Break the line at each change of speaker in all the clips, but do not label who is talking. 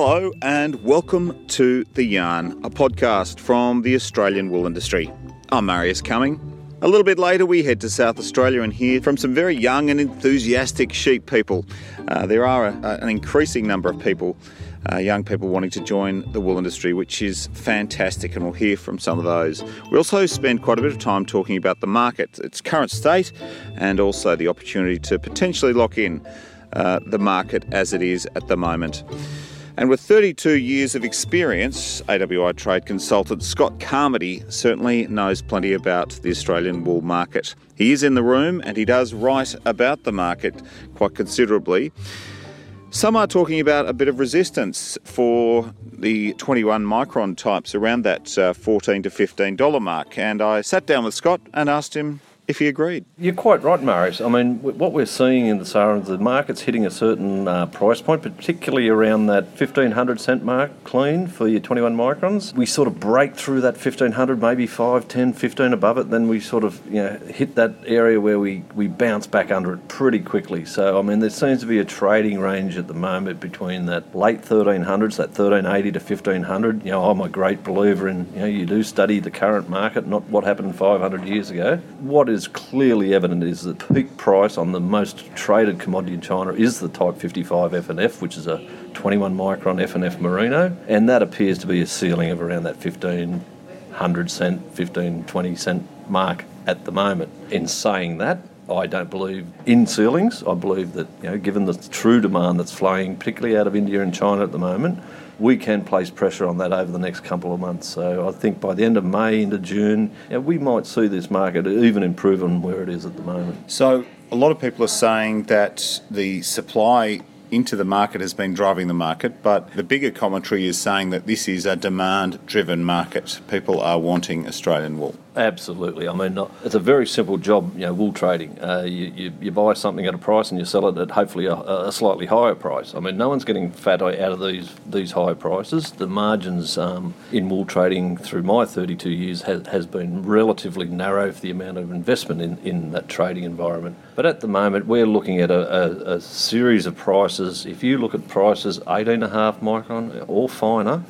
Hello, and welcome to The Yarn, a podcast from the Australian wool industry. I'm Marius Cumming. A little bit later, we head to South Australia and hear from some very young and enthusiastic sheep people. Uh, there are a, an increasing number of people, uh, young people, wanting to join the wool industry, which is fantastic, and we'll hear from some of those. We also spend quite a bit of time talking about the market, its current state, and also the opportunity to potentially lock in uh, the market as it is at the moment. And with 32 years of experience, AWI trade consultant Scott Carmody certainly knows plenty about the Australian wool market. He is in the room and he does write about the market quite considerably. Some are talking about a bit of resistance for the 21 micron types around that uh, 14 to 15 dollar mark. And I sat down with Scott and asked him if he agreed.
You're quite right, Marius. I mean, what we're seeing in the Sahara, the market's hitting a certain uh, price point, particularly around that 1500 cent mark clean for your 21 microns. We sort of break through that 1500, maybe 5, 10, 15 above it, then we sort of you know, hit that area where we, we bounce back under it pretty quickly. So, I mean, there seems to be a trading range at the moment between that late 1300s, that 1380 to 1500. You know, I'm a great believer in, you know, you do study the current market, not what happened 500 years ago. What is is clearly evident is the peak price on the most traded commodity in China is the Type 55 FNF, which is a 21 micron FNF Merino, and that appears to be a ceiling of around that 1500 cent, 15, 20 cent mark at the moment. In saying that, I don't believe in ceilings. I believe that, you know, given the true demand that's flowing, particularly out of India and China at the moment, we can place pressure on that over the next couple of months. So I think by the end of May into June, you know, we might see this market even improve on where it is at the moment.
So a lot of people are saying that the supply into the market has been driving the market, but the bigger commentary is saying that this is a demand driven market. People are wanting Australian wool.
Absolutely. I mean, it's a very simple job, you know, wool trading. Uh, you, you, you, buy something at a price and you sell it at hopefully a, a, slightly higher price. I mean, no one's getting fat out of these these high prices. The margins um, in wool trading through my 32 years has, has been relatively narrow for the amount of investment in, in that trading environment. But at the moment, we're looking at a, a, a series of prices. If you look at prices 18.5 micron or finer,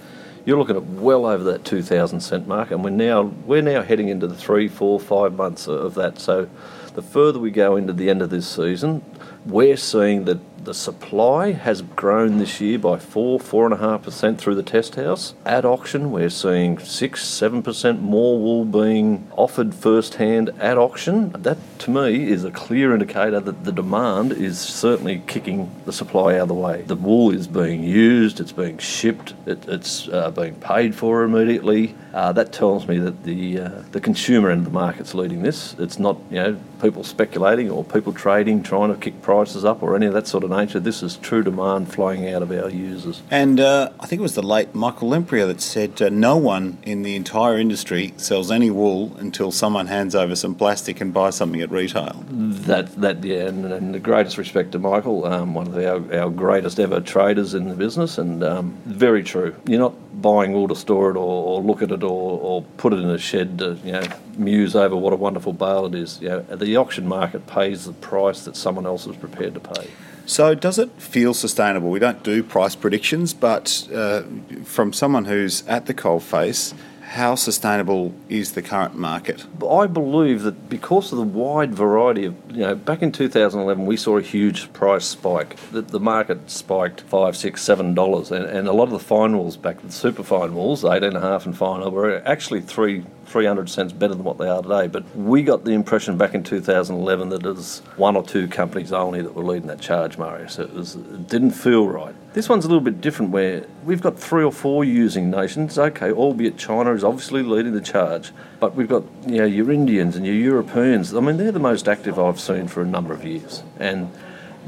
you're looking at well over that 2,000 cent mark, and we're now we're now heading into the three, four, five months of that. So, the further we go into the end of this season, we're seeing that the supply has grown this year by four, four and a half percent through the test house. At auction, we're seeing six, seven percent more wool being offered first hand at auction. That to me is a clear indicator that the demand is certainly kicking the supply out of the way. The wool is being used, it's being shipped, it, it's uh, being paid for immediately. Uh, that tells me that the uh, the consumer end of the market's leading this. It's not you know people speculating or people trading, trying to kick prices up or any of that sort of nature. This is true demand flowing out of our users.
And uh, I think it was the late Michael Lempriere that said uh, no one in the entire industry sells any wool until someone hands over some plastic and buys something at retail.
That, that yeah, and, and the greatest respect to Michael, um, one of our, our greatest ever traders in the business, and um, very true. You're not buying wool to store it or, or look at it or, or, put it in a shed to you know muse over what a wonderful bale it is. You know, the auction market pays the price that someone else is prepared to pay.
So, does it feel sustainable? We don't do price predictions, but uh, from someone who's at the coal coalface, how sustainable is the current market?
I believe that because of the wide variety of, you know, back in 2011 we saw a huge price spike. The, the market spiked five, six, seven dollars, and, and a lot of the fine wools back, the super fine wools, eight and a half and finer, were actually three 300 cents better than what they are today. But we got the impression back in 2011 that it was one or two companies only that were leading that charge, Marius. So it, was, it didn't feel right. This one's a little bit different where we've got three or four using nations, okay, albeit China is obviously leading the charge, but we've got you know, your Indians and your Europeans. I mean, they're the most active I've seen for a number of years. And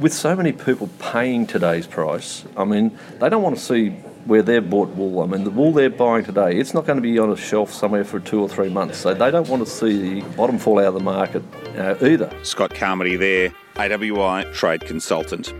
with so many people paying today's price, I mean, they don't want to see where they've bought wool. I mean, the wool they're buying today, it's not going to be on a shelf somewhere for two or three months. So they don't want to see the bottom fall out of the market uh, either.
Scott Carmody there, AWI trade consultant.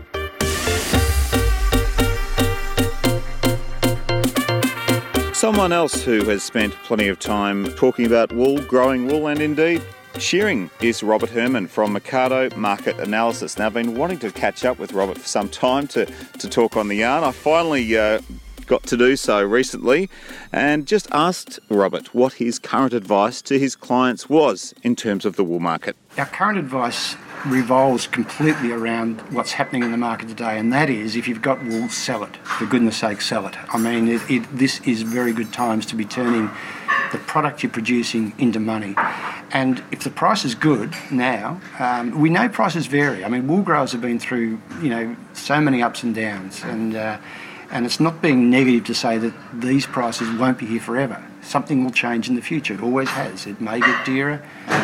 Someone else who has spent plenty of time talking about wool, growing wool, and indeed shearing is Robert Herrmann from Mercado Market Analysis. Now, I've been wanting to catch up with Robert for some time to, to talk on the yarn. I finally uh, got to do so recently and just asked Robert what his current advice to his clients was in terms of the wool market.
Our current advice revolves completely around what's happening in the market today, and that is if you've got wool, sell it. For goodness sake, sell it. I mean, it, it, this is very good times to be turning the product you're producing into money. And if the price is good now, um, we know prices vary. I mean, wool growers have been through, you know, so many ups and downs, and uh, and it's not being negative to say that these prices won't be here forever. Something will change in the future. It always has. It may get dearer,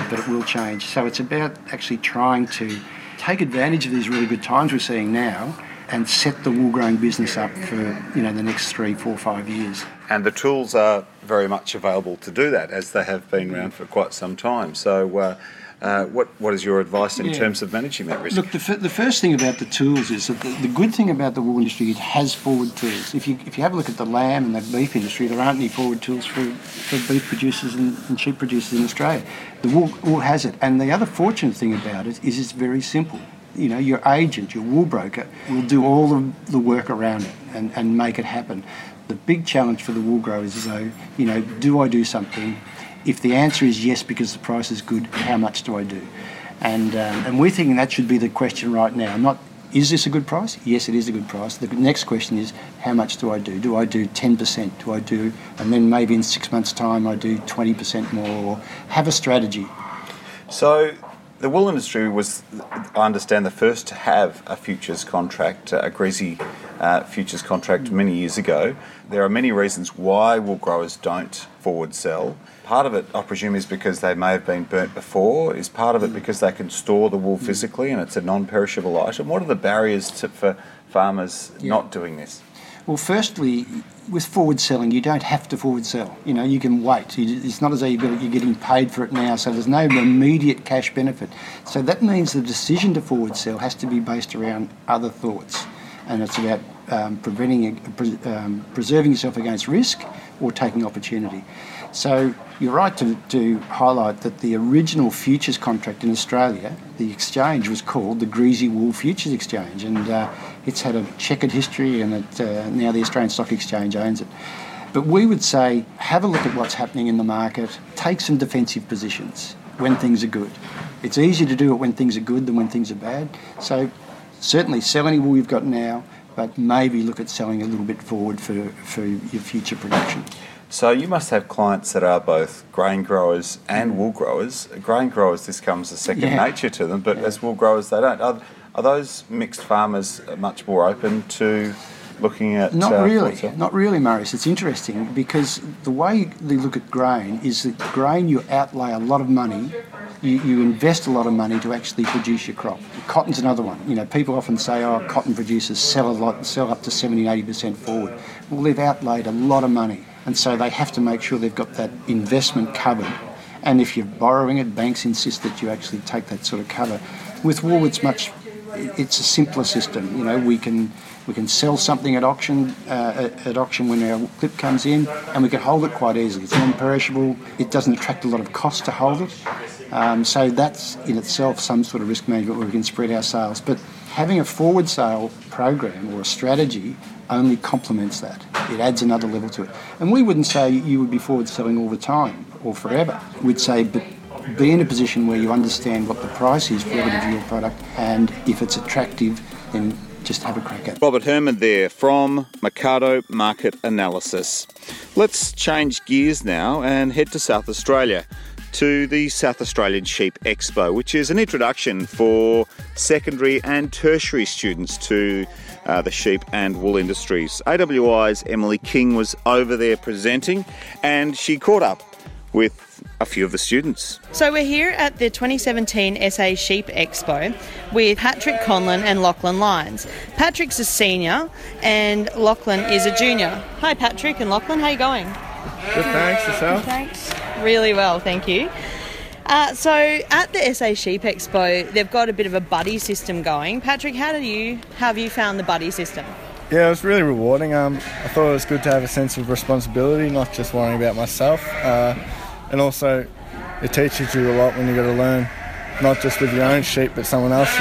but it will change. So it's about actually trying to take advantage of these really good times we're seeing now and set the wool growing business up for you know the next three, four, five years.
And the tools are very much available to do that, as they have been around for quite some time. So. Uh, uh, what what is your advice in yeah. terms of managing that risk?
Look, the, f- the first thing about the tools is that the, the, good thing about the wool industry it has forward tools. If you if you have a look at the lamb and the beef industry, there aren't any forward tools for, for beef producers and, and sheep producers in Australia. The wool, wool has it, and the other fortunate thing about it is it's very simple you know, your agent, your wool broker, will do all of the work around it and, and make it happen. The big challenge for the wool growers is though, you know, do I do something? If the answer is yes because the price is good, how much do I do? And um, and we're thinking that should be the question right now. Not is this a good price? Yes, it is a good price. The next question is how much do I do? Do I do 10%? Do I do, and then maybe in six months' time I do 20% more? Or have a strategy.
So the wool industry was, I understand, the first to have a futures contract, a greasy uh, futures contract hmm. many years ago. There are many reasons why wool growers don't forward sell. Part of it, I presume, is because they may have been burnt before. Is part of it hmm. because they can store the wool hmm. physically and it's a non-perishable item? What are the barriers to, for farmers yeah. not doing this?
Well, firstly, with forward selling, you don't have to forward sell. You know, you can wait. It's not as though you're getting paid for it now, so there's no immediate cash benefit. So that means the decision to forward sell has to be based around other thoughts, and it's about um, preventing, um, preserving yourself against risk or taking opportunity. So you're right to, to highlight that the original futures contract in Australia, the exchange was called the Greasy Wool Futures Exchange, and uh, it's had a checkered history, and it, uh, now the Australian Stock Exchange owns it. But we would say have a look at what's happening in the market, take some defensive positions when things are good. It's easier to do it when things are good than when things are bad. So certainly sell any wool you've got now, but maybe look at selling a little bit forward for, for your future production.
So you must have clients that are both grain growers and wool growers. Grain growers, this comes as second yeah. nature to them, but yeah. as wool growers, they don't. Are, are, those mixed farmers much more open to looking at?
Not uh, really, not really, Marius. It's interesting because the way they look at grain is that grain you outlay a lot of money. You, you invest a lot of money to actually produce your crop. Cotton's another one. You know, people often say, "Oh, cotton producers sell a lot, sell up to 70, 80 percent forward." Well, they've outlaid a lot of money and so they have to make sure they've got that investment covered. And if you're borrowing it, banks insist that you actually take that sort of cover. With wool, it's much, it's a simpler system. You know, we can we can sell something at auction uh, at auction when our clip comes in, and we can hold it quite easily. It's non-perishable. It doesn't attract a lot of cost to hold it. Um, so that's in itself some sort of risk management where we can spread our sales. But having a forward sale program or a strategy only complements that. It adds another level to it. And we wouldn't say you would be forward selling all the time or forever. We'd say, but be in a position where you understand what the price is relative to your product, and if it's attractive, then just have a crack at it.
Robert Herrmann there from Mercado Market Analysis. Let's change gears now and head to South Australia to the South Australian Sheep Expo, which is an introduction for secondary and tertiary students to uh, the sheep and wool industries. AWI's Emily King was over there presenting and she caught up with a few of the students.
So we're here at the 2017 SA Sheep Expo with Patrick Conlon and Lachlan Lyons. Patrick's a senior and Lachlan is a junior. Hi Patrick and Lachlan, how are you going?
Good, thanks. Yourself?
Thanks. Really well, thank you. Uh, so at the SA Sheep Expo, they've got a bit of a buddy system going. Patrick, how did you have you found the buddy system?
Yeah, it was really rewarding. Um, I thought it was good to have a sense of responsibility, not just worrying about myself. Uh, and also, it teaches you a lot when you got to learn, not just with your own sheep, but someone else's.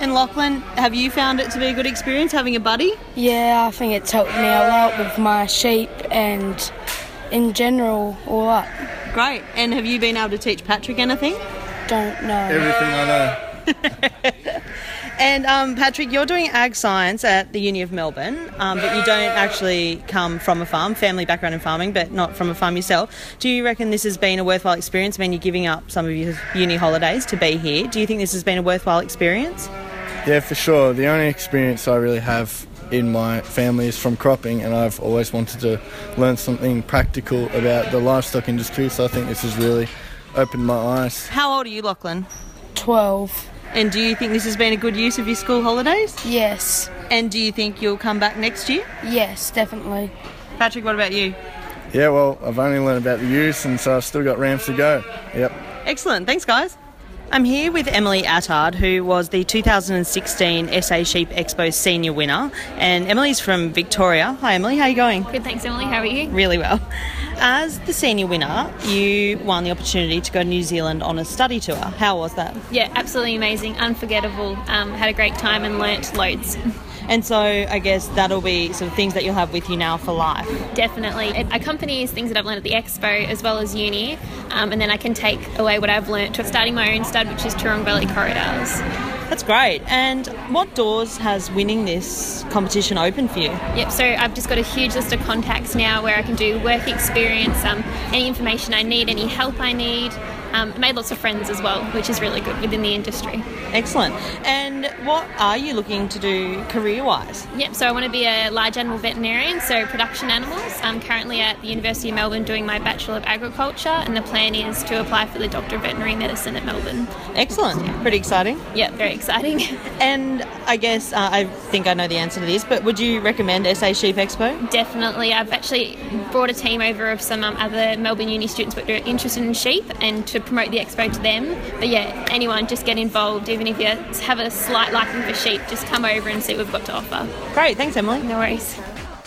And Lachlan, have you found it to be a good experience having a buddy?
Yeah, I think it's helped me a lot with my sheep and in general all up.
Great. And have you been able to teach Patrick anything?
Don't know.
Everything I know.
And um, Patrick, you're doing ag science at the Uni of Melbourne, um, but you don't actually come from a farm, family background in farming, but not from a farm yourself. Do you reckon this has been a worthwhile experience? I mean, you're giving up some of your uni holidays to be here. Do you think this has been a worthwhile experience?
Yeah, for sure. The only experience I really have in my family is from cropping, and I've always wanted to learn something practical about the livestock industry. So I think this has really opened my eyes.
How old are you, Lachlan?
12.
And do you think this has been a good ewes of your school holidays?
Yes.
And do you think you'll come back next year?
Yes, definitely.
Patrick, what about you?
Yeah, well, I've only learned about the use, and so I've still got rams to go. Yep.
Excellent. Thanks, guys. I'm here with Emily Attard, who was the 2016 SA Sheep Expo senior winner. And Emily's from Victoria. Hi, Emily. How are you going?
Good, thanks, Emily. How are you?
Really well. As the senior winner, you won the opportunity to go to New Zealand on a study tour. How was that?
Yeah, absolutely amazing, unforgettable. Um, had a great time and learnt loads.
And so I guess that'll be sort of things that you'll have with you now for life.
Definitely. It accompanies things that I've learned at the expo as well as uni, um, and then I can take away what I've learned to starting my own stud, which is Turong Valley Corriedales.
That's great. And what doors has winning this competition opened for you?
Yep, so I've just got a huge list of contacts now where I can do work experience, um, any information I need, any help I need. Um, made lots of friends as well, which is really good within the industry.
Excellent. And what are you looking to do career wise?
Yep, so I want to be a large animal veterinarian, so production animals. I'm currently at the University of Melbourne doing my Bachelor of Agriculture, and the plan is to apply for the Doctor of Veterinary Medicine at Melbourne.
Excellent. Pretty exciting.
Yep, very exciting.
And I guess uh, I think I know the answer to this, but would you recommend SA Sheep Expo?
Definitely. I've actually brought a team over of some um, other Melbourne Uni students that are interested in sheep and to promote the expo to them. But yeah, anyone just get involved, even if you have a slight liking for sheep, just come over and see what we've got to offer.
Great. Thanks, Emily.
No worries.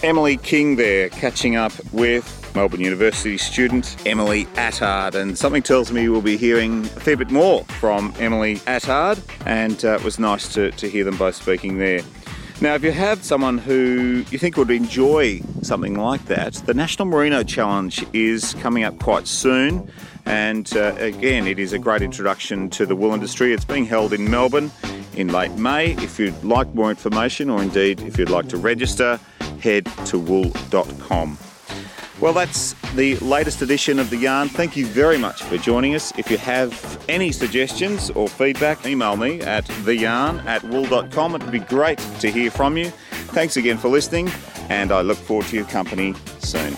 Emily King there, catching up with Melbourne University student Emily Attard. And something tells me we'll be hearing a fair bit more from Emily Attard, and uh, it was nice to, to hear them both speaking there. Now, if you have someone who you think would enjoy something like that, the National Merino Challenge is coming up quite soon. And uh, again, it is a great introduction to the wool industry. It's being held in Melbourne in late May. If you'd like more information, or indeed if you'd like to register, head to wool.com. Well, that's the latest edition of The Yarn. Thank you very much for joining us. If you have any suggestions or feedback, email me at theyarn at wool.com. It would be great to hear from you. Thanks again for listening, and I look forward to your company soon.